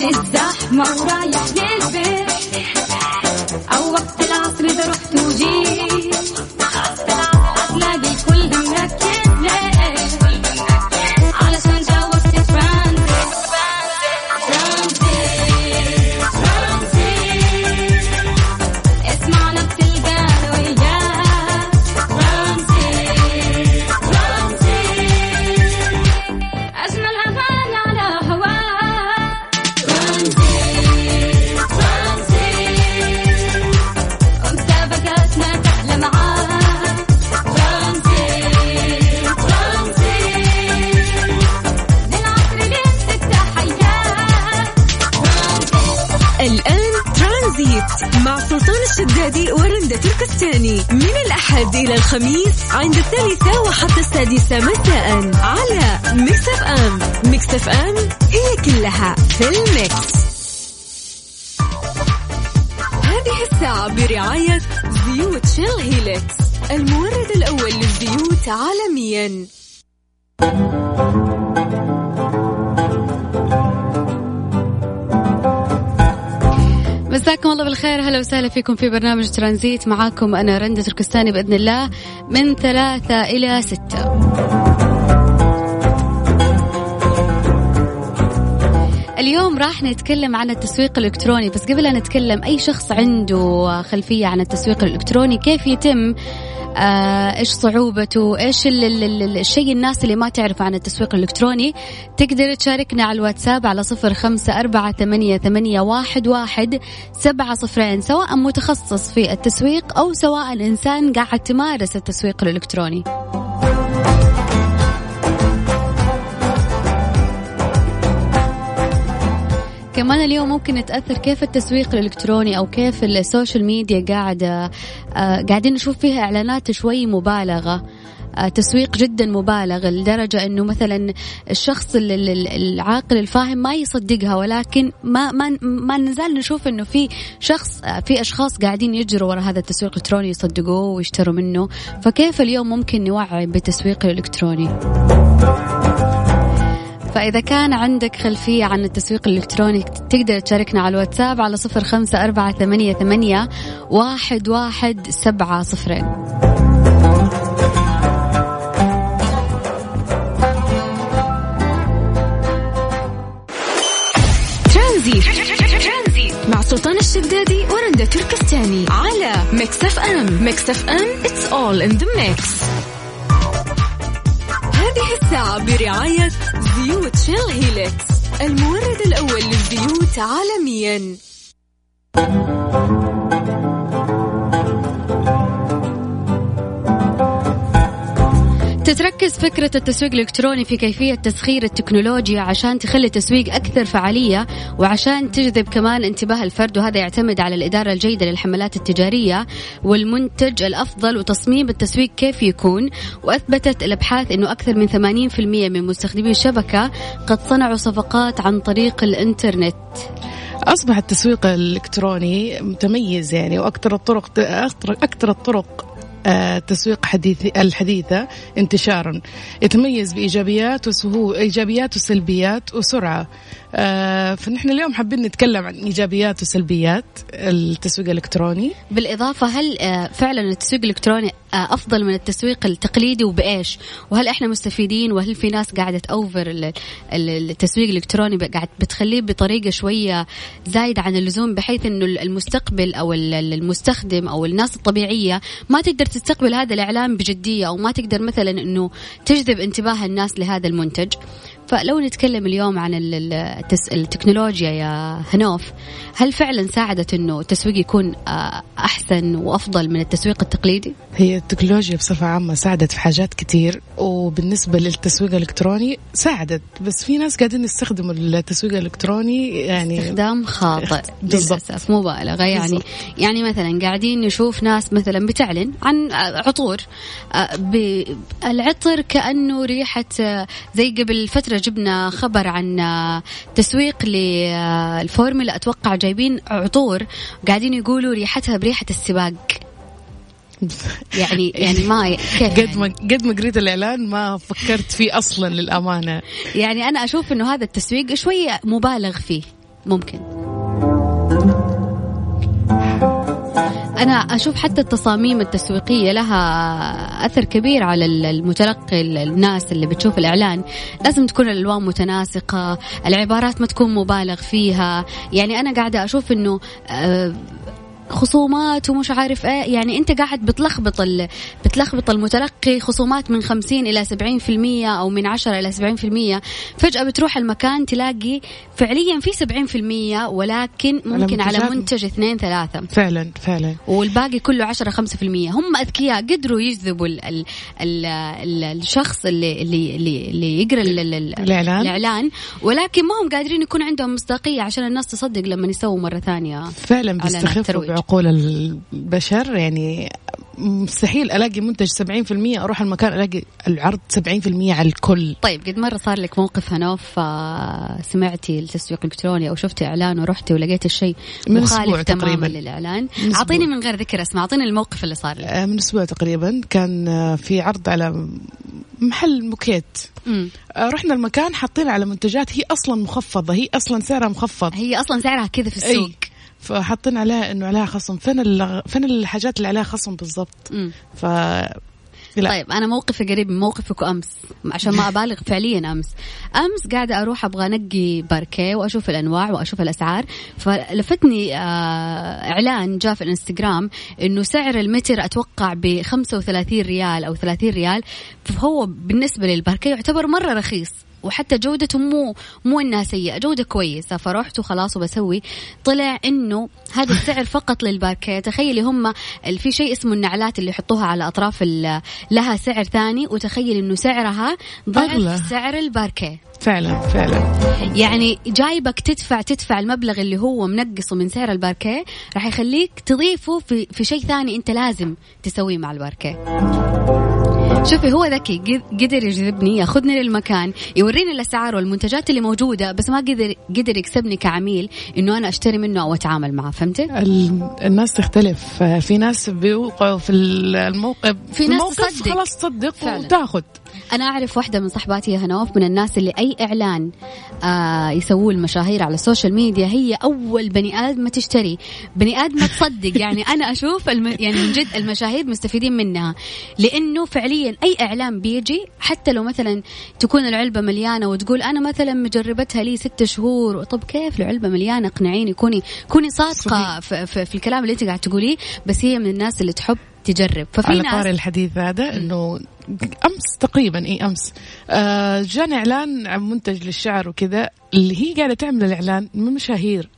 وقت الزحمة ورايح للبيت زيوت شيل هيلكس المورد الأول للزيوت عالميا. مساكم الله بالخير هلا وسهلا فيكم في برنامج ترانزيت. معاكم أنا رندة تركستاني بإذن الله من ثلاثة إلى ستة. اليوم راح نتكلم عن التسويق الإلكتروني بس قبل أن نتكلم أي شخص عنده خلفية عن التسويق الإلكتروني؟ كيف يتم آه إيش صعوبته؟ إيش ال ال ال الشيء الناس اللي ما تعرف عن التسويق الإلكتروني؟ تقدر تشاركنا على الواتساب على صفر خمسة أربعة ثمانية, ثمانية واحد, واحد سبعة صفرين سواء متخصص في التسويق أو سواء إنسان قاعد تمارس التسويق الإلكتروني. كمان اليوم ممكن نتأثر كيف التسويق الإلكتروني أو كيف السوشيال ميديا قاعدة آه، قاعدين نشوف فيها إعلانات شوي مبالغة آه، تسويق جدا مبالغ لدرجة أنه مثلا الشخص ال- ال- ال- العاقل الفاهم ما يصدقها ولكن ما ما ما نزال نشوف أنه في شخص آه، في أشخاص قاعدين يجروا وراء هذا التسويق الإلكتروني يصدقوه ويشتروا منه. فكيف اليوم ممكن نوعي بالتسويق الإلكتروني؟ فإذا كان عندك خلفية عن التسويق الإلكتروني تقدر تشاركنا على الواتساب على صفر خمسة أربعة ثمانية, ثمانية واحد, واحد سبعة صفرين. مع سلطان الشدادي ورندا تركستاني على ميكس أف أم. ميكس أف أم it's all in the mix. هذه الساعة برعاية زيوت شيل هيلكس المورد الأول للزيوت عالميا. تتركز فكرة التسويق الإلكتروني في كيفية تسخير التكنولوجيا عشان تخلي التسويق أكثر فعالية وعشان تجذب كمان انتباه الفرد وهذا يعتمد على الإدارة الجيدة للحملات التجارية والمنتج الأفضل وتصميم التسويق كيف يكون. وأثبتت الأبحاث أنه أكثر من 80% من مستخدمي الشبكة قد صنعوا صفقات عن طريق الإنترنت. أصبح التسويق الإلكتروني متميز يعني وأكثر الطرق أكثر الطرق آه، التسويق حديث الحديثة انتشارا يتميز بإيجابيات وسهو إيجابيات وسلبيات وسرعة. آه، فنحن اليوم حابين نتكلم عن إيجابيات وسلبيات التسويق الإلكتروني. بالإضافة هل آه، فعلا التسويق الإلكتروني آه، أفضل من التسويق التقليدي وبإيش؟ وهل إحنا مستفيدين؟ وهل في ناس ال- ال- التسويق الإلكتروني ب- قاعد بتخليه بطريقة شوية زايدة عن اللزوم بحيث إنه المستقبل ال- المستخدم أو الناس الطبيعية ما تقدر تستقبل هذا الإعلان بجدية أو ما تقدر مثلا إنه تجذب انتباه الناس لهذا المنتج؟ فلو نتكلم اليوم عن التكنولوجيا يا هنوف هل فعلا ساعدت إنه التسويق يكون آه، أحسن وأفضل من التسويق التقليدي؟ هي التكنولوجيا بصفة عامة ساعدت في حاجات كتير وبالنسبة للتسويق الإلكتروني ساعدت بس في ناس قاعدين يستخدموا التسويق الإلكتروني يعني استخدام خاطئ بالضبط. للأسف مبالغه يعني بالضبط. يعني مثلا قاعدين نشوف ناس مثلا بتعلن عن عطور آه، العطر كأنه ريحة آه، زي قبل فترة جبنا خبر عن آه، تسويق للفورمولا أتوقع جايبين عطور قاعدين يقولوا ريحتها بريحة السباق يعني يعني ما كيف قد ما قد ما قريت الإعلان ما فكرت فيه أصلا للأمانة. يعني أنا أشوف إنه هذا التسويق شوية مبالغ فيه ممكن. أنا أشوف حتى التصاميم التسويقية لها أثر كبير على المتلقي الناس اللي بتشوف الإعلان. لازم تكون الألوان متناسقة العبارات ما تكون مبالغ فيها. يعني أنا قاعدة أشوف أنه آه، خصومات ومش عارف إيه. يعني أنت قاعد بتلخبط ال... بتلخبط المتلقي خصومات من 50 إلى 70% أو من 10 إلى 70% فجأة بتروح المكان تلاقي فعليا في 70% ولكن ممكن على. منتج اثنين ثلاثة. فعلا فعلا. والباقي كله 10 5% هم أذكياء قدروا يجذبوا ال ال ال ال الشخص اللي اللي اللي, اللي يقرأ ال- ال- ال- الإعلان. الإعلان. ولكن ما هم قادرين يكون عندهم مصداقية عشان الناس تصدق لما يسووا مرة ثانية فعلا بيستخفوا بعقول البشر يعني مستحيل ألاقي منتج 70% أروح المكان ألاقي العرض 70% على الكل طيب قد مرة صار لك موقف هنوف سمعتي التسويق الإلكتروني أو شفتي إعلان ورحتي ولقيتي الشيء من مخالف تماما تقريباً. للإعلان أسبوع. أعطيني من غير ذكر أسماء أعطيني الموقف اللي صار لك آه، من أسبوع تقريبا كان آه، في عرض على محل موكيت مم. آه، رحنا المكان حاطين على منتجات هي أصلا مخفضة هي أصلا سعرها مخفض هي أصلا سعرها كذا في السوق أي. فحاطين عليها إنه عليها خصم. فين ال- فين الحاجات اللي عليها خصم بالضبط. ف لا. طيب أنا موقفي قريب من موقفك أمس عشان ما أبالغ فعليا أمس. أمس قاعدة أروح أبغى أنقي باركيه وأشوف الأنواع وأشوف الأسعار. فلفتني آه إعلان جاء في الإنستغرام إنه سعر المتر أتوقع ب 35 ريال أو 30 ريال. فهو بالنسبة للباركيه يعتبر مرة رخيص. وحتى جودته مو مو إنها سيئة جودة كويسة. فرحت وخلاص وبسوي. طلع إنه هذا السعر فقط للباركيه. تخيلي هم في شيء اسمه النعلات اللي يحطوها على أطراف لها سعر ثاني. وتخيل إنه سعرها. ضعف سعر الباركيه. فعلا فعلا. يعني جايبك تدفع تدفع المبلغ اللي هو منقصه من سعر الباركيه راح يخليك تضيفه في في شيء ثاني أنت لازم تسويه مع الباركيه. شوفي هو ذكي قد- قدر يجذبني ياخذني للمكان يوريني الأسعار والمنتجات اللي موجودة بس ما قدر قدر يكسبني كعميل إنه أنا أشتري منه أو أتعامل معه فهمتي؟ ال- الناس تختلف في ناس بيوقعوا في الموقف في ناس الموقف تصدق. خلاص تصدق. وتاخذ أنا أعرف واحدة من صحباتي هنوف من الناس اللي أي إعلان آه يسووه المشاهير على السوشيال ميديا هي أول بني ادمه تشتري. بني ادمه تصدق. يعني أنا أشوف الم... يعني من جد المشاهير مستفيدين منها. لأنه فعليا أي اعلان بيجي حتى لو مثلا تكون العلبة مليانة وتقول أنا مثلا مجربتها لي ست شهور طب كيف العلبة مليانة؟ اقنعيني كوني كوني صادقة. في, في, في الكلام اللي أنت قاعد تقوليه. بس هي من الناس اللي تحب تجرب. ففي على طاري الحديث هذا إنه أمس تقريبا إي أمس. آه جاني إعلان عن منتج للشعر وكذا اللي هي قاعدة تعمل الإعلان من مشاهير.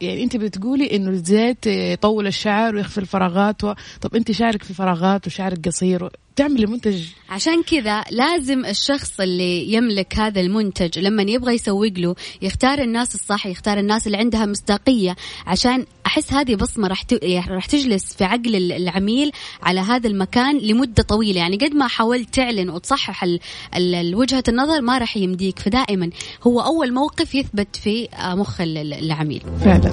يعني أنت بتقولي إنه الزيت يطول الشعر ويخفي الفراغات و... طب أنت شعرك في فراغات وشعرك قصير و... تعملي منتج عشان كذا لازم الشخص اللي يملك هذا المنتج لما يبغى يسوق له يختار الناس الصح يختار الناس اللي عندها مصداقية. عشان أحس هذه بصمة راح ت- راح تجلس في عقل ال- العميل على هذا المكان لمدة طويلة. يعني قد ما حاولت تعلن وتصحح وجهة النظر ما راح يمديك. فدائما هو أول موقف يثبت في مخ ال- ال- العميل. فعلا.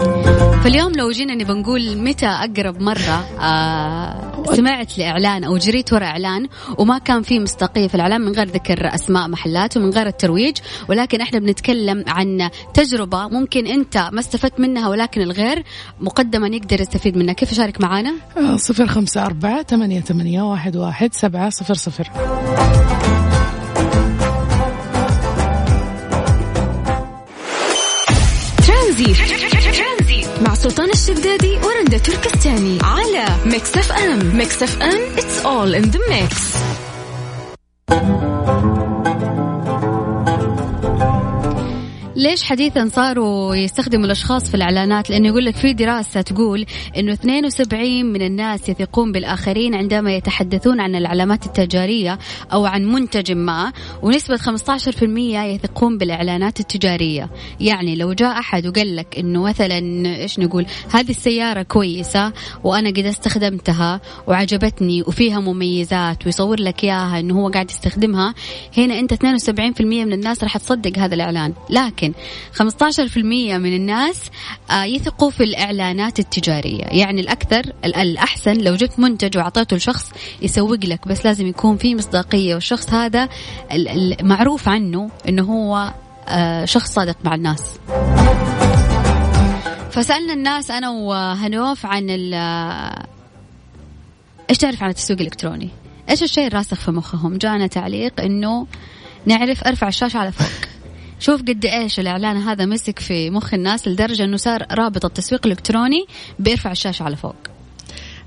فاليوم لو جينا نبى نقول متى أقرب مرة آه سمعت لإعلان أو جريت ورا اعلان وما كان في مصداقية في الاعلان من غير ذكر أسماء محلات ومن غير الترويج ولكن إحنا بنتكلم عن تجربة ممكن أنت ما استفدت منها ولكن الغير مقدما يقدر يستفيد منها. كيف يشارك معنا صفر خمسة أربعة ثمانية ثمانية واحد واحد سبعة صفر صفر. ترانزيت. مع سلطان الشدادي ورندا تركستاني. على ميكس اف ام ميكس اف ام it's all in the mix. ليش حديثا صاروا يستخدموا الأشخاص في الإعلانات؟ لأنه يقول لك في دراسة تقول إنه 72 من الناس يثقون بالآخرين عندما يتحدثون عن العلامات التجارية أو عن منتج ما ونسبة 15% يثقون بالإعلانات التجارية. يعني لو جاء أحد وقال لك إنه مثلا إيش نقول هذه السيارة كويسة وأنا قد استخدمتها وعجبتني وفيها مميزات ويصور لك إياها إنه هو قاعد يستخدمها هنا أنت 72% من الناس راح تصدق هذا الإعلان. لكن 15% من الناس آه، يثقوا في الإعلانات التجارية يعني الأكثر ال- الأحسن لو جبت منتج وأعطيته لشخص يسوق لك بس لازم يكون في مصداقية والشخص هذا معروف عنه إنه هو آه، شخص صادق مع الناس فسألنا الناس أنا وهنوف عن ال إيش تعرف عن التسويق الإلكتروني؟ إيش الشيء الراسخ في مخهم؟ جانا تعليق إنه نعرف أرفع الشاشة على فوق. شوف قد إيش الإعلان هذا مسك في مخ الناس لدرجة إنه صار رابط التسويق الإلكتروني بيرفع الشاشة على فوق.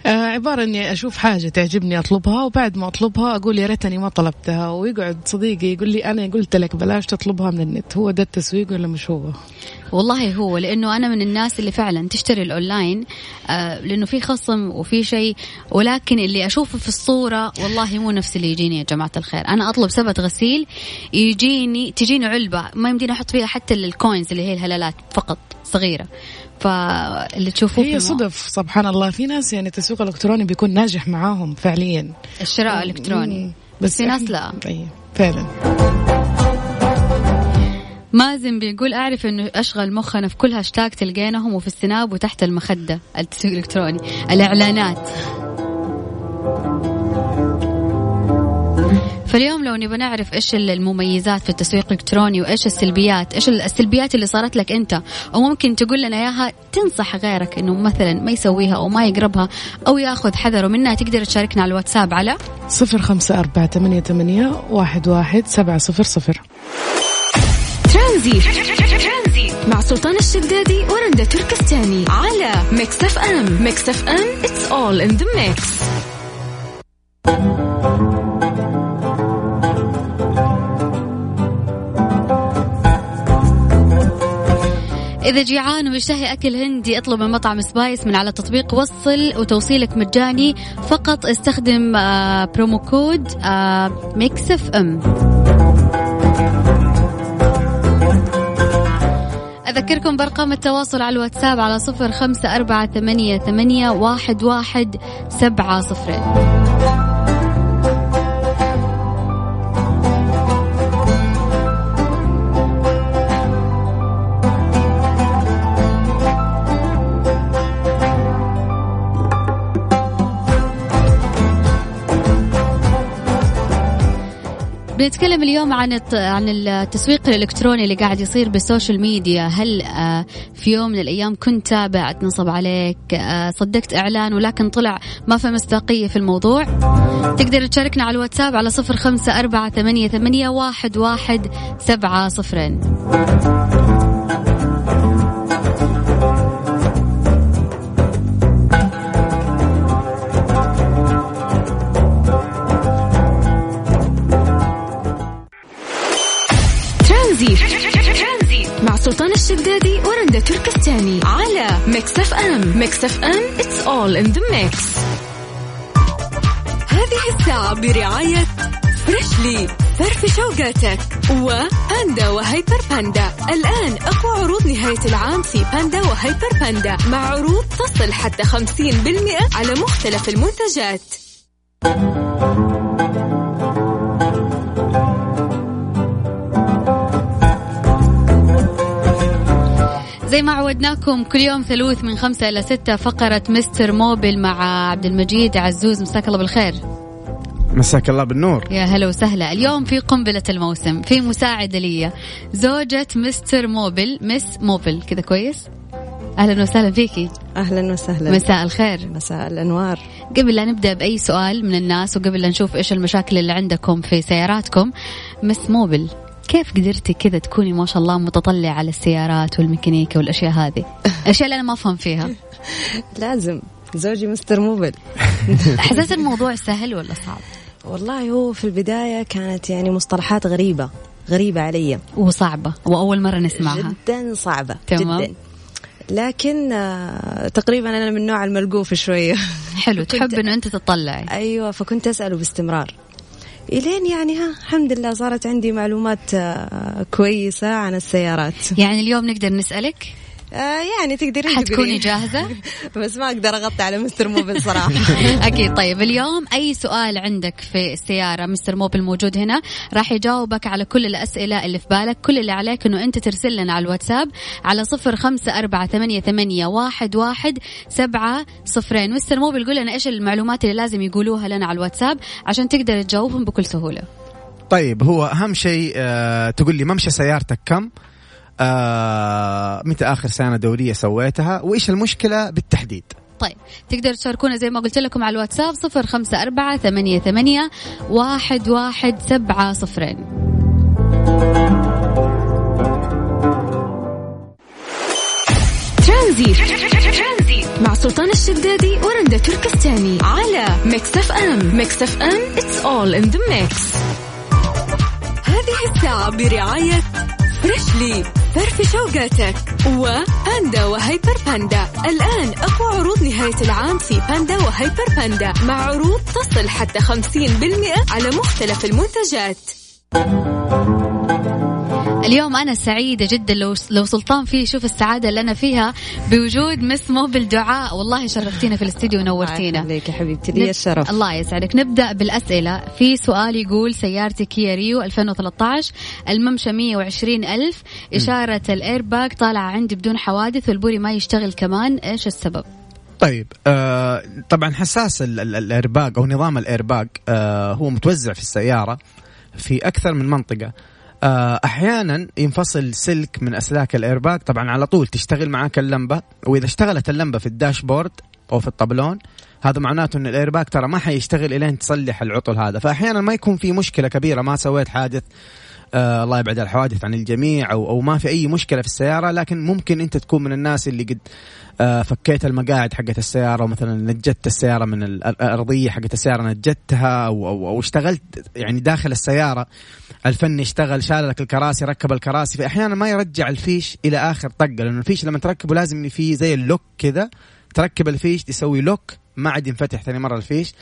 آه عبارة إني أشوف حاجة تعجبني أطلبها وبعد ما أطلبها أقول يا ريتني ما طلبتها. ويقعد صديقي يقول لي أنا قلت لك بلاش تطلبها من النت. هو ده التسويق ولا مش هو؟ والله هو لأنه أنا من الناس اللي فعلا تشتري الأونلاين آه لأنه في خصم وفي شيء. ولكن اللي أشوفه في الصورة والله مو نفس اللي يجيني يا جماعة الخير. أنا أطلب سبت غسيل يجيني تجيني علبة ما يمديني أحط فيها حتى ال coins اللي هي الهلالات فقط صغيرة. فاللي تشوفوه هي صدف سبحان الله. في ناس يعني التسويق الإلكتروني بيكون ناجح معاهم فعليا. الشراء الإلكتروني. بس في ناس لا. أي فعلا. مازن بيقول أعرف إنه أشغل مخنا في كل هاشتاج تلقيناهم وفي السناب وتحت المخدة. التسويق الإلكتروني. الإعلانات. فاليوم لو نبغى نعرف إيش المميزات في التسويق الإلكتروني وإيش السلبيات، إيش السلبيات اللي صارت لك أنت، وممكن تقول لنا إياها تنصح غيرك إنه مثلا ما يسويها أو ما يقربها أو ياخذ حذره منها تقدر تشاركنا على الواتساب على صفر خمسة أربعة ثمانية ثمانية واحد واحد سبعة صفر صفر. ترانزيت. مع سلطان الشدادي ورندا تركستاني على ميكس أف أم. ميكس أف أم it's all in the mix. إذا جيعان ومشتهي أكل هندي اطلب من مطعم سبايس ون على تطبيق وصل وتوصيلك مجاني. فقط استخدم promo code آه، ميكس اف ام أذكركم بأرقام التواصل على الواتساب على صفر خمسة أربعة ثمانية, ثمانية واحد, واحد سبعة صفرين بنتكلم اليوم عن عن التسويق الإلكتروني اللي قاعد يصير بالسوشيال ميديا. هل آه، في يوم من الأيام كنت تابع أتنصب عليك آه، صدقت إعلان ولكن طلع ما في مصداقية في الموضوع؟ تقدر تشاركنا على الواتساب على صفر خمسة أربعة ثمانية, ثمانية واحد, واحد سبعة صفرين. سلطان الشدادي ورندا تركستاني على ميكس اف ام ميكس اف ام it's all in the mix. هذه الساعة برعاية فريشلي فرفش وقاتك وباندا وهيبر باندا الآن أقوى عروض نهاية العام في باندا وهيبر باندا مع عروض تصل حتى 50% على مختلف المنتجات. زي ما عودناكم كل يوم ثلوث من خمسة إلى ستة فقرة مستر موبل مع عبد المجيد عزوز. مساك الله بالخير. مساك الله بالنور. يا هلا وسهلا. اليوم في قنبلة الموسم في مساعدة لي زوجة مستر موبل مس موبل كذا كويس؟ أهلا وسهلا فيكي. أهلا وسهلا. مساء الخير. مساء الأنوار. قبل لا نبدأ بأي سؤال من الناس وقبل لا نشوف إيش المشاكل اللي عندكم في سياراتكم مس موبل. كيف قدرتي كذا تكوني ما شاء الله متطلعة على السيارات والميكانيكا والأشياء هذه؟ الأشياء اللي أنا ما أفهم فيها. لازم. زوجي مستر موبل. حسيت الموضوع سهل ولا صعب؟ والله هو في البداية كانت يعني مصطلحات غريبة غريبة علي. وصعبة وأول مرة نسمعها. جدا صعبة تمام. جدا. لكن آه، تقريبا أنا من النوع الملقوف شوية. حلو تحب إنه أنت تطلعي. أيوه فكنت أسأله باستمرار. إلين يعني ها الحمد لله صارت عندي معلومات آه، كويسة عن السيارات. يعني اليوم نقدر نسألك؟ آه، يعني تقدرين حتكوني. جاهزة؟ بس ما أقدر أغطي على مستر موبل صراحة. أكيد. طيب اليوم أي سؤال عندك في السيارة مستر موبل موجود هنا؟ راح يجاوبك على كل الأسئلة اللي في بالك كل اللي عليك أنه أنت ترسل لنا على الواتساب على صفر خمسة أربعة ثمانية, ثمانية واحد, واحد سبعة صفرين مستر موبل قول لنا إيش المعلومات اللي لازم يقولوها لنا على الواتساب عشان تقدر تجاوبهم بكل سهولة. طيب هو أهم شيء آه تقول لي ممشى سيارتك كم؟ آه متى آخر صيانه دوريه سويتها؟ وإيش المشكلة بالتحديد؟ طيب تقدروا تشاركونا زي ما قلت لكم على الواتساب صفر خمسة أربعة ثمانية, ثمانية واحد, واحد سبعة صفرين. ترانزيت. مع سلطان الشدادي ورندا تركستاني على ميكس اف ام ميكس اف ام it's all in the mix. هذه الساعة برعاية فريشلي فرفش وقاتك. وباندا وهيبر باندا. الآن أقوى عروض نهاية العام في باندا وهيبر باندا. مع عروض تصل حتى 50% على مختلف المنتجات. اليوم أنا سعيدة جدا لو لو سلطان فيه شوف السعادة اللي أنا فيها بوجود Miss موبل دعاء. والله شرفتينا في الاستديو ونورتينا. عليك يا حبيبتي لي الشرف. الله يسعدك. نبدأ بالأسئلة. في سؤال يقول سيارتي كيا ريو 2013 الممشى 120 ألف إشارة الإيرباك طالعة عندي بدون حوادث والبوري ما يشتغل كمان إيش السبب؟ طيب آه طبعا حساس ال- ال- الايرباج أو نظام الايرباج آه هو متوزع في السيارة في أكثر من منطقة. آه أحيانا ينفصل سلك من أسلاك الايرباج طبعا على طول تشتغل معاك اللمبة وإذا اشتغلت اللمبة في ال dashboard أو في الطبلون هذا معناته إن الايرباج ترى ما حيشتغل إلين تصلح العطل هذا. فأحيانا ما يكون في مشكلة كبيرة ما سويت حادث آه الله يبعد الحوادث عن الجميع أو أو ما في أي مشكلة في السيارة لكن ممكن أنت تكون من الناس اللي قد آه فكيت المقاعد حقت السيارة ومثلا نجدت السيارة من ال- الارضيه حقت السيارة نجدتها أو أو, أو اشتغلت يعني داخل السيارة الفني اشتغل شال لك الكراسي ركب الكراسي فاحيانا ما يرجع الفيش إلى آخر طقة لأنه الفيش لما تركبه لازم فيه زي ال lock كذا تركب الفيش تسوي lock ما عاد ينفتح ثاني مرة الفيش.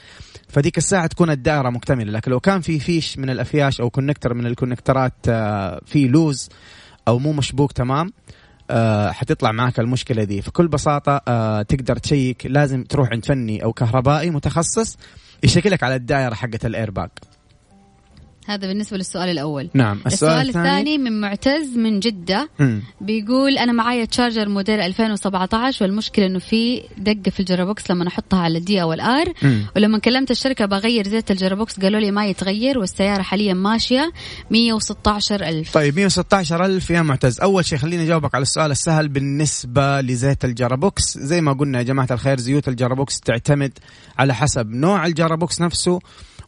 فديك الساعة تكون الدائرة مكتملة. لكن لو كان في فيش من الأفياش أو connector من الكونكترات آه، في loose أو مو مشبوك تمام آه، حتطلع معك المشكلة دي فكل بساطة آه، تقدر تشيك. لازم تروح عند فني أو كهربائي متخصص يشيكلك على الدائرة حقت الايرباج هذا بالنسبة للسؤال الأول. نعم السؤال الثاني. من معتز من جدة مم. بيقول أنا معايا تشارجر موديل 2017 والمشكلة إنه في دقة في ال gearbox لما احطها على ال D أو ال R مم. ولما كلمت الشركة بغير زيت ال gearbox قالوا لي ما يتغير والسيارة حاليا ماشية 116 ألف. طيب 116 ألف يا معتز. أول شيء خليني أجاوبك على السؤال السهل بالنسبة لزيت ال gearbox زي ما قلنا يا جماعة الخير زيوت ال gearbox تعتمد على حسب نوع ال gearbox نفسه.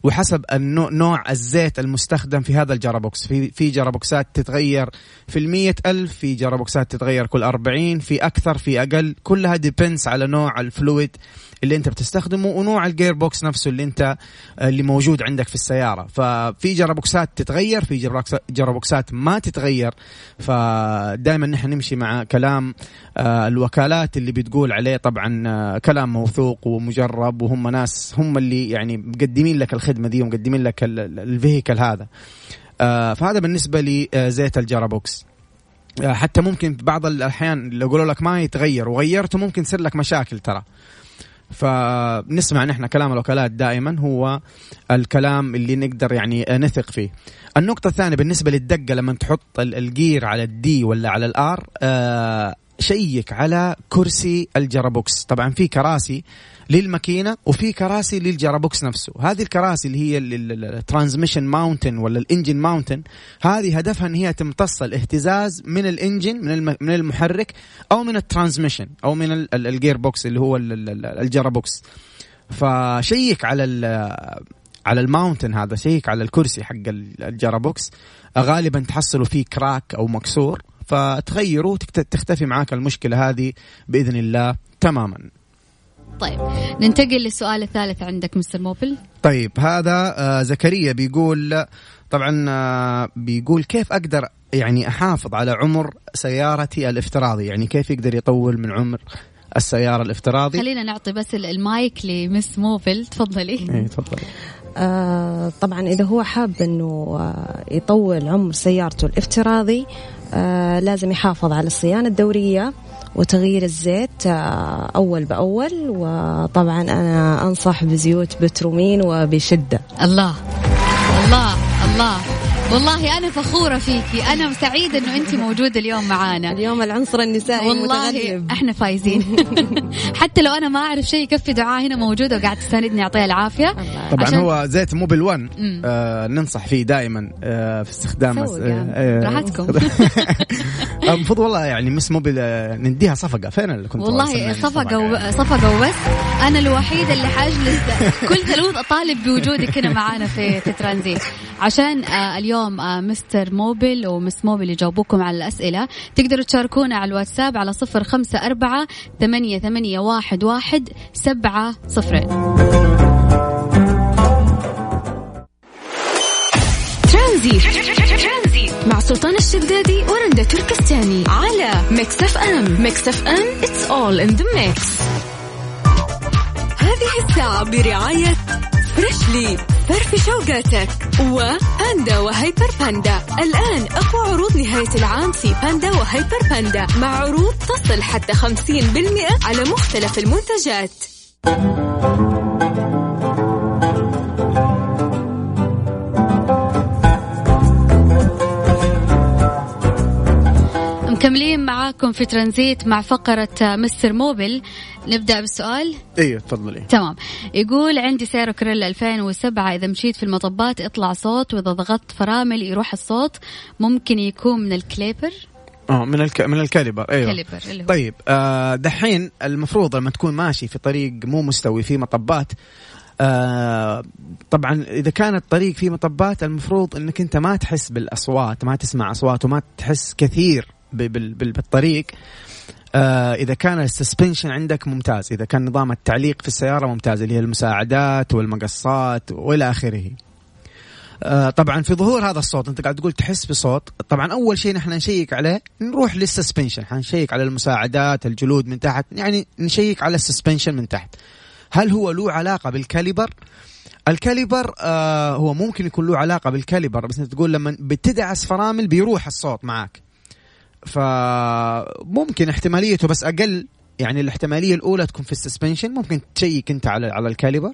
وحسب نوع الزيت المستخدم في هذا ال gearbox. في في جرابوكسات تتغير في المية ألف في جرابوكسات تتغير كل 40 في أكثر في أقل. كلها depends على نوع ال fluid اللي انت بتستخدمه ونوع ال gearbox نفسه اللي انت اللي موجود عندك في السيارة. ففي جرابوكسات تتغير في gearbox- جرابوكسات ما تتغير. فدائما نحن نمشي مع كلام آه، الوكالات اللي بتقول عليه. طبعا آه، كلام موثوق ومجرب وهم ناس هم اللي يعني مقدمين لك الخدمة دي ومقدمين لك ال- ال- ال vehicle هذا. آه، فهذا بالنسبة لزيت ال gearbox آه، حتى ممكن بعض الأحيان لو يقولوا لك ما يتغير وغيرته ممكن تصير لك مشاكل ترى. فنسمع نحن كلام الوكالات دائما هو الكلام اللي نقدر يعني نثق فيه. النقطة الثانية بالنسبة للدقة لما تحط ال- ال gear على ال D ولا على ال R آه شيك على كرسي ال gearbox. طبعا في كراسي للماكينة وفي كراسي لل gearbox نفسه. هذه الكراسي اللي هي ال transmission mounting ولا ال engine mounting هذه هدفها إن هي تمتص الاهتزاز من ال engine من من المحرك أو من ال transmission أو من ال- ال- ال gearbox اللي هو ال- ال- ال- ال gearbox. فشيك على على ال mounting هذا شيك على الكرسي حق ال- ال gearbox. غالبا تحصلوا فيه crack أو مكسور. فتغيره تختفي معاك المشكلة هذه بإذن الله تماما. طيب ننتقل للسؤال الثالث عندك مستر موبل. طيب هذا آه زكريا بيقول طبعا آه بيقول كيف أقدر يعني أحافظ على عمر سيارتي الافتراضي؟ يعني كيف يقدر يطول من عمر السيارة الافتراضي؟ خلينا نعطي بس ال- المايك لمس موبل. تفضلي. إيه تفضل آه طبعا إذا هو حاب أنه آه يطول عمر سيارته الافتراضي آه لازم يحافظ على الصيانة الدورية وتغيير الزيت آه أول بأول. وطبعا أنا أنصح بزيوت بترومين وبشدة. الله الله الله. والله أنا فخورة فيكي. أنا سعيدة إنه انت موجودة اليوم معانا. اليوم العنصر النسائي والله المتغلب إحنا فايزين. حتى لو أنا ما أعرف شيء يكفي دعاء هنا موجوده وقاعد تساندني يعطيها العافية. طبعا عشان- هو زيت موبل 1 مم. آه ننصح فيه دائما آه في استخدامه سوق آه، يعني. آه، براحتكم. آه، المفروض والله يعني مس موبل آه نديها صفقة. فين اللي كنت والله صفقة و... صفقة وبس. أنا الوحيدة اللي حاجلس. كل ثلوث أطالب بوجودك هنا معانا في في ترانزيت. عشان آه اليوم آه مستر موبل ومس موبل يجاوبوكم على الأسئلة. تقدروا تشاركونا على الواتساب على صفر خمسة أربعة ثمانية, ثمانية واحد, واحد سبعة صفرين ترانزيت مع سلطان الشدادي ورندا تركستاني على ميكس اف ام. ميكس اف ام it's all in the mix. هذه الساعة برعاية فريشلي فرف شوقاتك وباندا وهيبر باندا. الآن أقوى عروض نهاية العام في باندا وهيبر باندا. مع عروض تصل حتى 50% على مختلف المنتجات. مكملين معاكم في ترانزيت مع فقرة مستر موبل. نبدأ بالسؤال؟ أيوه تفضلي. تمام. يقول عندي سيارة كورولا 2007 إذا مشيت في المطبات يطلع صوت وإذا ضغطت فرامل يروح الصوت. ممكن يكون من ال caliper؟ آه من الك... من ال caliper أيوه. caliper اللي هو. طيب آه دحين المفروض لما تكون ماشي في طريق مو مستوي في مطبات آه طبعا إذا كان الطريق فيه مطبات المفروض إنك أنت ما تحس بالأصوات ما تسمع أصوات وما تحس كثير. بالطريق آه إذا كان ال suspension عندك ممتاز إذا كان نظام التعليق في السيارة ممتاز اللي هي المساعدات والمقصات وإلى آخره. آه، طبعا في ظهور هذا الصوت أنت قاعد تقول تحس بصوت طبعا أول شيء نحن نشيك عليه نروح لل suspension حنشيك على المساعدات الجلود من تحت يعني نشيك على ال suspension من تحت. هل هو له علاقة بال caliper؟ ال caliper آه هو ممكن يكون له علاقة بال caliper بس أنت تقول لما بتدعس فرامل بيروح الصوت معك فممكن احتماليته بس أقل يعني الاحتمالية الأولى تكون في ال suspension. ممكن تشيك أنت على على ال caliper.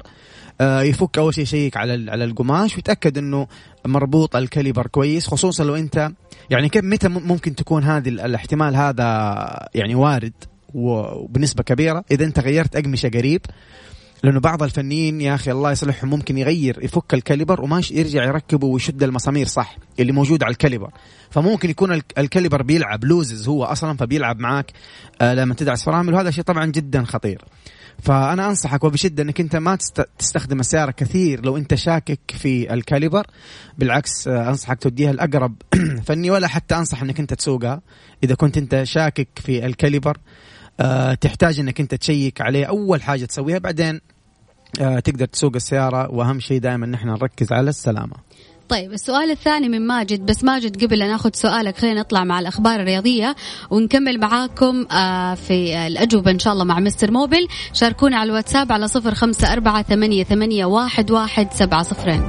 آه، يفك أول شيء يشيك على على القماش ويتأكد إنه مربوط ال caliper كويس خصوصا لو أنت يعني كيف متى ممكن تكون هذه ال- الاحتمال هذا يعني وارد وبنسبة كبيرة. إذا أنت غيرت أقمشة قريب لأنه بعض الفنيين يا أخي الله يصلحهم ممكن يغير يفك ال caliper وما يرجع يركبه ويشد المسامير صح اللي موجود على ال caliper. فممكن يكون ال- ال caliper بيلعب loose هو أصلا فبيلعب معك آه لما تدعس فرامل وهذا شيء طبعا جدا خطير. فأنا أنصحك وبشدة إنك أنت ما تست- تستخدم السيارة كثير لو أنت شاكك في ال caliper. بالعكس آه، أنصحك توديها الاقرب فني ولا حتى أنصح إنك أنت تسوقها. إذا كنت أنت شاكك في ال caliper تحتاج إنك أنت تشيك عليه. أول حاجة تسويها بعدين آه، تقدر تسوق السيارة. وأهم شيء دائما نحن نركز على السلامة. طيب السؤال الثاني من ماجد. بس ماجد قبل لا ناخذ سؤالك خلينا نطلع مع الأخبار الرياضية ونكمل معاكم آه في الأجوبة إن شاء الله مع مستر موبل. شاركونا على الواتساب على صفر خمسة أربعة ثمانية, ثمانية واحد, واحد سبعة صفرين.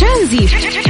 ترانزيت.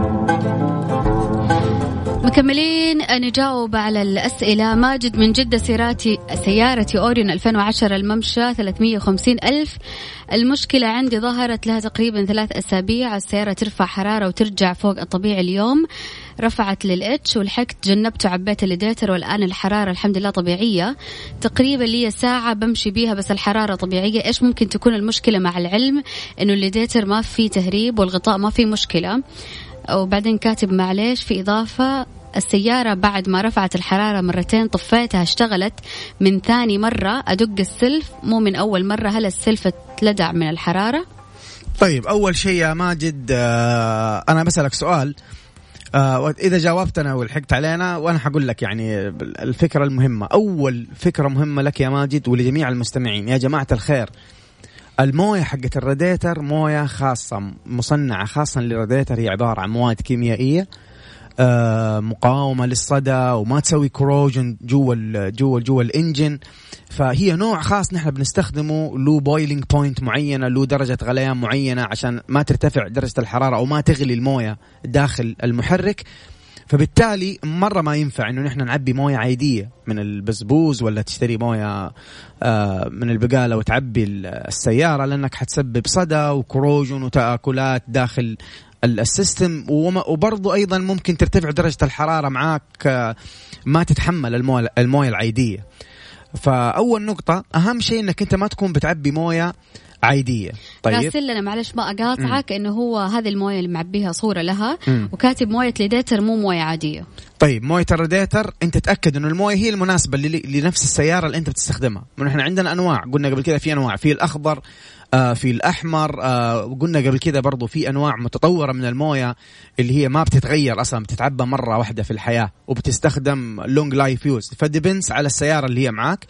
مكملين نجاوب على الأسئلة. ماجد من جدة سيارتي سيارتي أوريون 2010 الممشى 350 ألف. المشكلة عندي ظهرت لها تقريبا ثلاث أسابيع. السيارة ترفع حرارة وترجع فوق الطبيعي اليوم. رفعت لل H ولحقت جنبت وعبيت الليديتر والآن الحرارة الحمد لله طبيعية. تقريبا لي ساعة بمشي بيها بس الحرارة طبيعية. إيش ممكن تكون المشكلة مع العلم؟ إنه الليديتر ما في تهريب والغطاء ما في مشكلة. وبعدين كاتب معليش في إضافة السيارة بعد ما رفعت الحرارة مرتين طفيتها اشتغلت. من ثاني مرة أدق السلف مو من أول مرة هل السلف اتلدع من الحرارة. طيب أول شيء يا ماجد آه أنا بسألك سؤال. آه إذا جاوبت أنا ولحقت علينا وأنا حقول لك يعني الفكرة المهمة أول فكرة مهمة لك يا ماجد ولجميع المستمعين. يا جماعة الخير الموية حقت الراديتر موية خاصة مصنعة خاصة للراديتر هي عبارة عن مواد كيميائية. مقاومة للصدى وما تسوي corrosion جوا جوا جوا ال engine فهي نوع خاص نحن بنستخدمه له boiling point معينة له درجة غليان معينة عشان ما ترتفع درجة الحرارة أو ما تغلي الموية داخل المحرك. فبالتالي مرة ما ينفع إنه نحن نعبي موية عادية من البزبوز ولا تشتري موية آه، من البقالة وتعبي السيارة لأنك حتسبب صدى و corrosion وتآكلات داخل ال system وبرضو أيضا ممكن ترتفع درجة الحرارة معاك آه، ما تتحمل الموية العادية. فأول نقطة أهم شيء إنك أنت ما تكون بتعبي موية عادية. طيب. راسل لنا معلش ما أقاطعك إنه هو هذه الموية اللي معبيها صورة لها مم. وكاتب موية راديتر مو موية عادية. طيب موية الراديتر أنت تأكد إنه الموية هي المناسبة لنفس السيارة اللي أنت بتستخدمها. من إحنا عندنا أنواع. قلنا قبل كذا في أنواع. في الأخضر آه في الأحمر آه وقلنا قبل كذا برضو في أنواع متطورة من الموية اللي هي ما بتتغير أصلا بتتعبى مرة واحدة في الحياة وبتستخدم long life use ف depends على السيارة اللي هي معاك.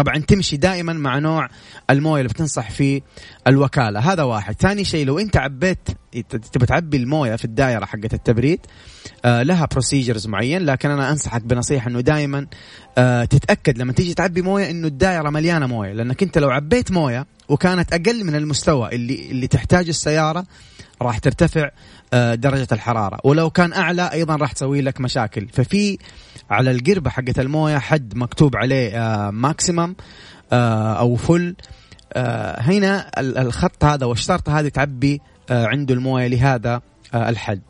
طبعا تمشي دائما مع نوع الموية اللي بتنصح فيه الوكالة. هذا واحد. ثاني شيء لو أنت عبيت تبى تعبي الموية في الدائرة حقت التبريد آه لها procedures معين لكن أنا أنصحك بنصيحة إنه دائما آه تتأكد لما تيجي تعبي موية إنه الدائرة مليانة موية. لأنك أنت لو عبيت موية وكانت أقل من المستوى اللي اللي تحتاج السيارة راح ترتفع آه، درجة الحرارة. ولو كان أعلى أيضا راح تسوي لك مشاكل. ففي على القربة حقت الموية حد مكتوب عليه maximum أو full آه، هنا ال- الخط هذا والشرط هذه تعبي آه، عنده الموية لهذا آه، الحد.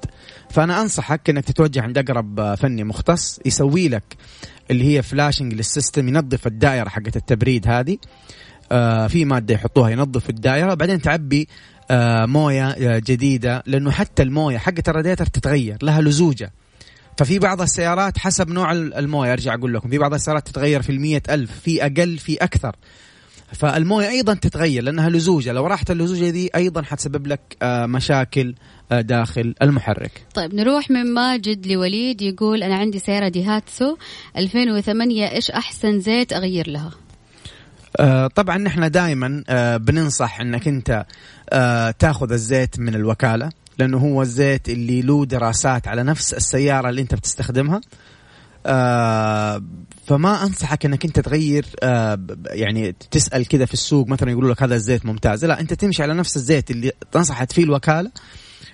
فأنا أنصحك إنك تتوجه عند أقرب آه، فني مختص يسوي لك اللي هي flushing لل system ينظف الدائرة حقت التبريد هذه. آه، في مادة يحطوها ينظف الدائرة بعدين تعبي آه، موية آه، جديدة لأنه حتى الموية حقت الراديتر تتغير لها لزوجة. ففي بعض السيارات حسب نوع الموية أرجع أقول لكم في بعض السيارات تتغير في المية ألف في أقل في أكثر. فالموية أيضا تتغير لأنها لزوجة لو راحت اللزوجة دي أيضا حتسبب لك آه، مشاكل آه، داخل المحرك. طيب نروح من ماجد لوليد يقول أنا عندي سيارة ديهاتسو 2008 إيش أحسن زيت أغير لها؟ آه، طبعا نحن دائما بننصح إنك أنت آه، تاخذ الزيت من الوكالة. لأنه هو الزيت اللي له دراسات على نفس السيارة اللي أنت بتستخدمها. آه، فما أنصحك إنك أنت تغير آه، يعني تسأل كذا في السوق مثلا يقولوا لك هذا الزيت ممتاز. لا أنت تمشي على نفس الزيت اللي تنصحت فيه الوكالة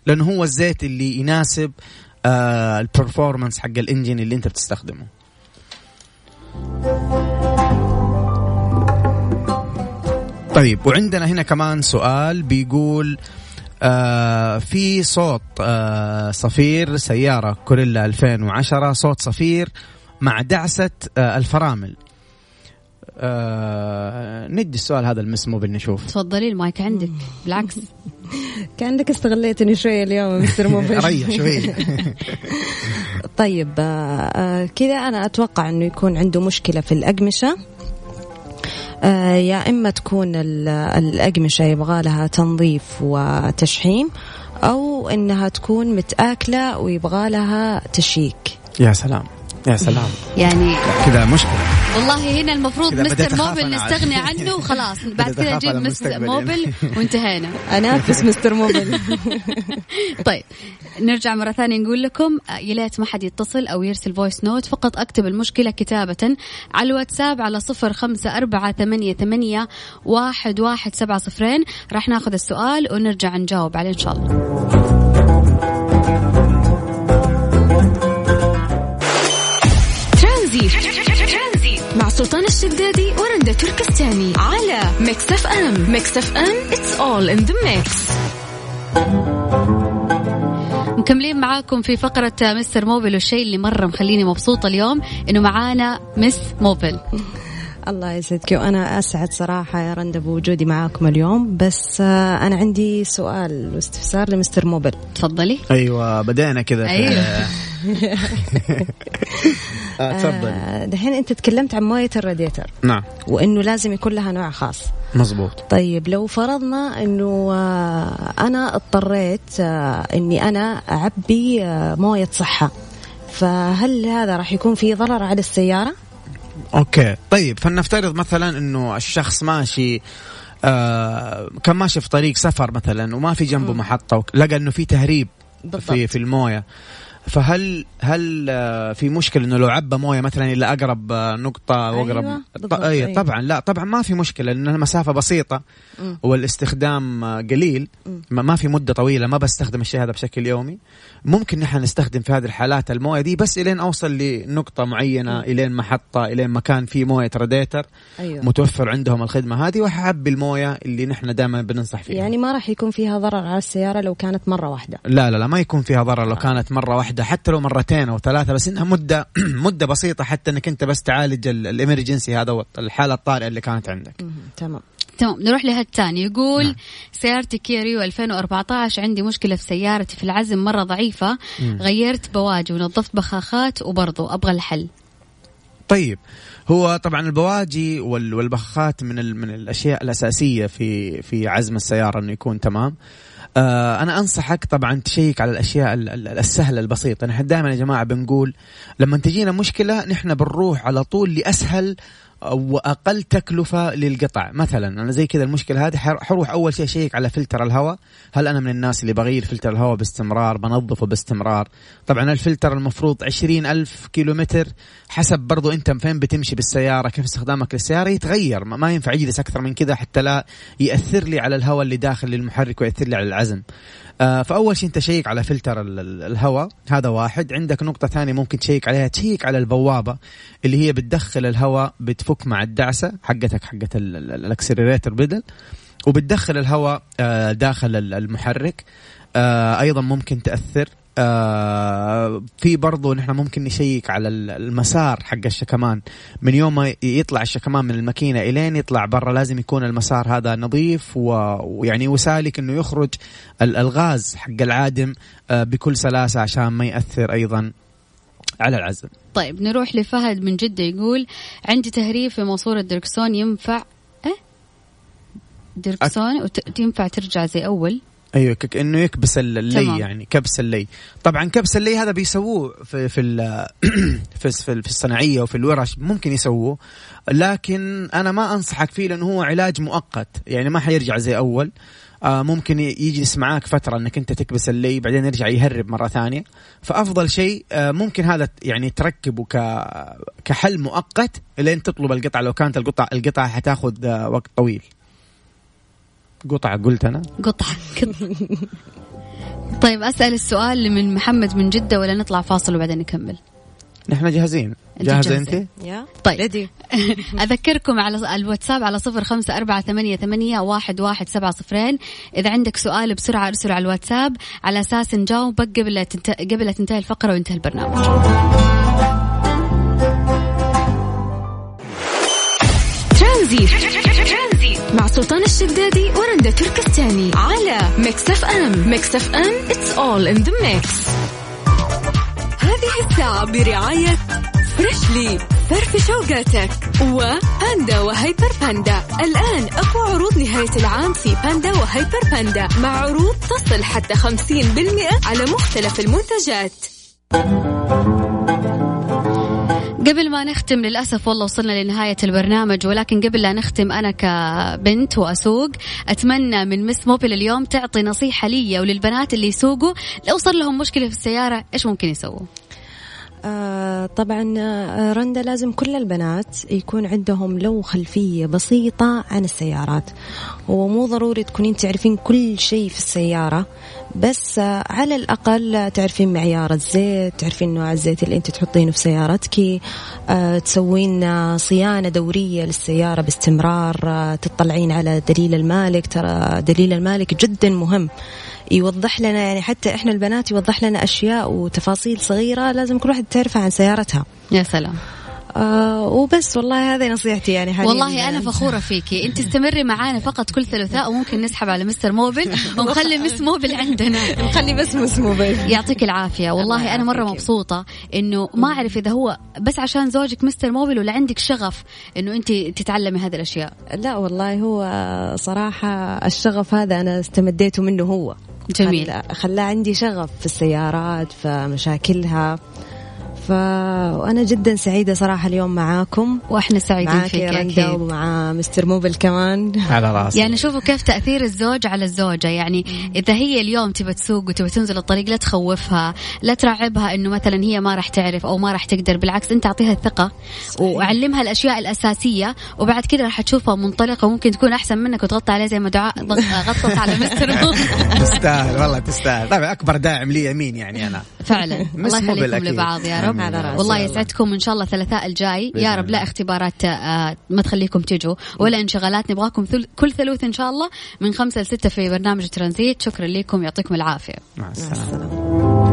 لأنه هو الزيت اللي يناسب آه، البرفورمانس حق الإنجن اللي أنت بتستخدمه. طيب وعندنا هنا كمان سؤال بيقول آه في صوت آه صفير سيارة كوريلا 2010 صوت صفير مع دعسة آه الفرامل. آه ندي السؤال هذا المس موبل نشوف. تفضلي المايك عندك. بالعكس. كأنك استغليتني شوية اليوم مستر موبيل. ريح شوي. طيب آه، آه، كذا أنا أتوقع أنه يكون عنده مشكلة في الأقمشة. آه، يا إما تكون ال- الأقمشة يبغى لها تنظيف وتشحيم أو إنها تكون متآكلة ويبغى لها تشيك. يا سلام. يا سلام. يعني كذا مشكلة. والله هنا المفروض مستر موبل نستغني. عنه. وخلاص بعد كذا نجيب مستر موبل وانتهينا. أنافس مستر موبيل طيب نرجع مرة ثانية نقول لكم يا ليت ما حد يتصل أو يرسل voice note فقط أكتب المشكلة كتابة على الواتساب على صفر خمسة أربعة ثمانية, ثمانية واحد, واحد سبعة صفرين. راح ناخذ السؤال ونرجع نجاوب عليه إن شاء الله. Mix FM Mix FM it's all in the mix. مكملين معاكم في فقرة مستر موبل والشيء اللي مرة مخليني مبسوطة اليوم إنه معانا مس موبل. الله يسعدك. وأنا أسعد صراحة يا رندا بوجودي معاكم اليوم. بس آه، أنا عندي سؤال واستفسار لمستر موبل. تفضلي. أيوة بدأنا كذا في- أيوة. آه، تفضل. آه، دحين أنت تكلمت عن موية الراديتر نعم. وإنه لازم يكون لها نوع خاص. مزبوط طيب لو فرضنا إنه أنا اضطريت إني أنا أعبي مويه صحة فهل هذا راح يكون فيه ضرر على السيارة؟ أوكي. طيب فلنفترض مثلا إنه الشخص ماشي آه كان ماشي في طريق سفر مثلا وما في جنبه محطة لقى إنه في تهريب بالضبط. في في الموية. فهل هل آه، في مشكلة إنه لو عبى موية مثلا إلى أقرب آه، نقطة واقرب أيوة، ط- أي أيوة. طبعا لا طبعا ما في مشكلة لأن المسافه بسيطة مم. والاستخدام آه، قليل مم. ما في مدة طويلة ما بستخدم الشيء هذا بشكل يومي. ممكن نحن نستخدم في هذه الحالات الموية دي بس إلين أوصل لنقطة معينة إلين محطة إلين مكان فيه موية راديتر أيوه. متوفر عندهم الخدمة هذه وحعبي الموية اللي نحن دائما بننصح فيها. يعني ما راح يكون فيها ضرر على السيارة لو كانت مرة واحدة. لا لا لا ما يكون فيها ضرر لو كانت مرة واحدة. حتى لو مرتين أو ثلاثة بس إنها مدة مدة بسيطة حتى إنك أنت بس تعالج ال- الإمرجنسي هذا الحالة الطارئة اللي كانت عندك. تمام تمام نروح لهالتاني يقول نعم. سيارتي كيا ريو 2014 عندي مشكلة في سيارتي في العزم مرة ضعيفة مم. غيرت بواجي ونظفت بخاخات وبرضو أبغى الحل طيب هو طبعا البواجي وال- والبخاخات من ال- من الأشياء الأساسية في في عزم السيارة إنه يكون تمام آه أنا أنصحك طبعا تشيك على الأشياء ال- ال- السهلة البسيطة. نحن دائما يا جماعة بنقول لما تجينا مشكلة نحن بنروح على طول لأسهل وأقل تكلفة للقطع. مثلا أنا زي كذا المشكلة هذه حر- حروح أول شيء أشيك على فلتر الهواء. هل أنا من الناس اللي بغير فلتر الهواء باستمرار؟ بنظفه باستمرار. طبعا الفلتر المفروض عشرين ألف كيلو متر حسب برضو أنت فين بتمشي بالسيارة كيف استخدامك للسيارة يتغير. ما ينفع يجلس أكثر من كذا حتى لا يأثر لي على الهواء اللي داخل المحرك ويأثر لي على العزم. فأول شيء أنت شيك على فلتر ال- ال- الهواء هذا واحد. عندك نقطة ثانية ممكن تشيك عليها تشيك على البوابة اللي هي بتدخل الهواء بتفك مع الدعسة حقتك حقت ال- ال- الأكسلريتر بدل وبتدخل الهواء آه، داخل ال- المحرك. آه، أيضا ممكن تأثر آه، في برضو نحن ممكن نشيك على ال- المسار حق الشكمان. من يوم ما يطلع الشكمان من الماكينة إلين يطلع برا لازم يكون المسار هذا نظيف ويعني وسالك إنه يخرج ال- الغاز حق العادم آه، بكل سلاسة عشان ما يأثر أيضا على العزم. طيب نروح لفهد من جدة يقول عندي تهريب في ماسورة دركسون ينفع؟ إيه؟ دركسون؟ وت- ينفع ترجع زي أول؟ أيوه ك- انه يكبس ال- اللي تمام. يعني كبس اللي. طبعا كبس اللي هذا بيسووه في في في في في الصناعية وفي الورش ممكن يسووه لكن أنا ما أنصحك فيه لأنه هو علاج مؤقت. يعني ما حيرجع زي أول. آه ممكن يجلس معاك فترة إنك أنت تكبس اللي بعدين يرجع يهرب مرة ثانية. فأفضل شيء آه ممكن هذا يعني تركبه ك كحل مؤقت لين تطلب القطعة. لو كانت القطعة القطعة حتاخذ آه وقت طويل. قطعة قلت أنا. قطعة. طيب أسأل السؤال اللي من محمد من جدة ولا نطلع فاصل وبعدين نكمل؟ نحن جاهزين. أنت جاهزه جاهزة؟ أنت؟ يا. طيب. أذكركم على الواتساب على صفر خمسة أربعة ثمانية, ثمانية واحد, واحد سبعة صفرين. إذا عندك سؤال بسرعة أرسله على الواتساب على أساس نجاوبك قبل تنت... قبل لا تنتهي الفقرة وينتهي البرنامج. ترانزيت. مع سلطان الشدادي ورندا تركستاني على Mix FM Mix FM it's all in the mix. هذه الساعة برعاية فريشلي فرفش أوقاتك وباندا وهيبر باندا الآن أقوى عروض نهاية العام في باندا وهيبر باندا مع عروض تصل حتى 50% على مختلف المنتجات. قبل ما نختم للأسف والله وصلنا لنهاية البرنامج ولكن قبل لا نختم أنا كبنت وأسوق أتمنى من مس موبيل اليوم تعطي نصيحة لي وللبنات اللي يسوقوا لو صار لهم مشكلة في السيارة إيش ممكن يسووا؟ آه طبعا آه، رندا لازم كل البنات يكون عندهم لو خلفية بسيطة عن السيارات. هو مو ضروري تكونين تعرفين كل شيء في السيارة. بس على الأقل تعرفين معيار الزيت تعرفين نوع الزيت اللي أنت تحطينه في سيارتك آه تسوين صيانة دورية للسيارة باستمرار آه تطلعين على دليل المالك ترى دليل المالك جدا مهم. يوضح لنا يعني حتى إحنا البنات يوضح لنا أشياء وتفاصيل صغيرة لازم كل واحد تعرفها عن سيارتها. يا سلام. آه وبس والله هذه نصيحتي يعني حاليا والله أنا فخورة فيكي أنت استمري معانا فقط كل ثلاثاء وممكن نسحب على مستر موبل ونخلي مس موبل عندنا. نخلي بس اسمه بس يعطيك العافية. والله مرة يعافيك. مبسوطة إنه ما أعرف إذا هو بس عشان زوجك مستر موبل ولا عندك شغف إنه أنت تتعلمي هذه الأشياء. لا والله هو صراحة الشغف هذا أنا استمديته منه هو. جميل. خلاه عندي شغف في السيارات في مشاكلها. فأنا جدا سعيدة صراحة اليوم معاكم. وإحنا سعيدين فيك يا رندا أكيد. ومع مستر موبل كمان. على راسي. يعني شوفوا كيف تأثير الزوج على الزوجة. يعني إذا هي اليوم تبى تسوق وتبى تنزل الطريق لا تخوفها لا ترعبها إنه مثلا هي ما راح تعرف أو ما راح تقدر. بالعكس أنت أعطيها الثقة وأعلمها الأشياء الأساسية وبعد كده راح تشوفها منطلقة وممكن تكون أحسن منك وتغطي عليها زي ما دعاء غطت على مستر موبل. تستاهل والله تستاهل. طبعا أكبر داعم لي يمين يعني أنا. فعلا. مس الله موبل يخليكم أكيد. لبعض يا رب. آمين على رأسي. والله يسعدكم. إن شاء الله الثلاثاء الجاي. يا رب لا اختبارات آه، ما تخليكم تجوا. ولا انشغالات. نبغاكم كل ثلوث إن شاء الله من خمسة لستة في برنامج ترانزيت. شكرا لكم. يعطيكم العافية. مع السلامة.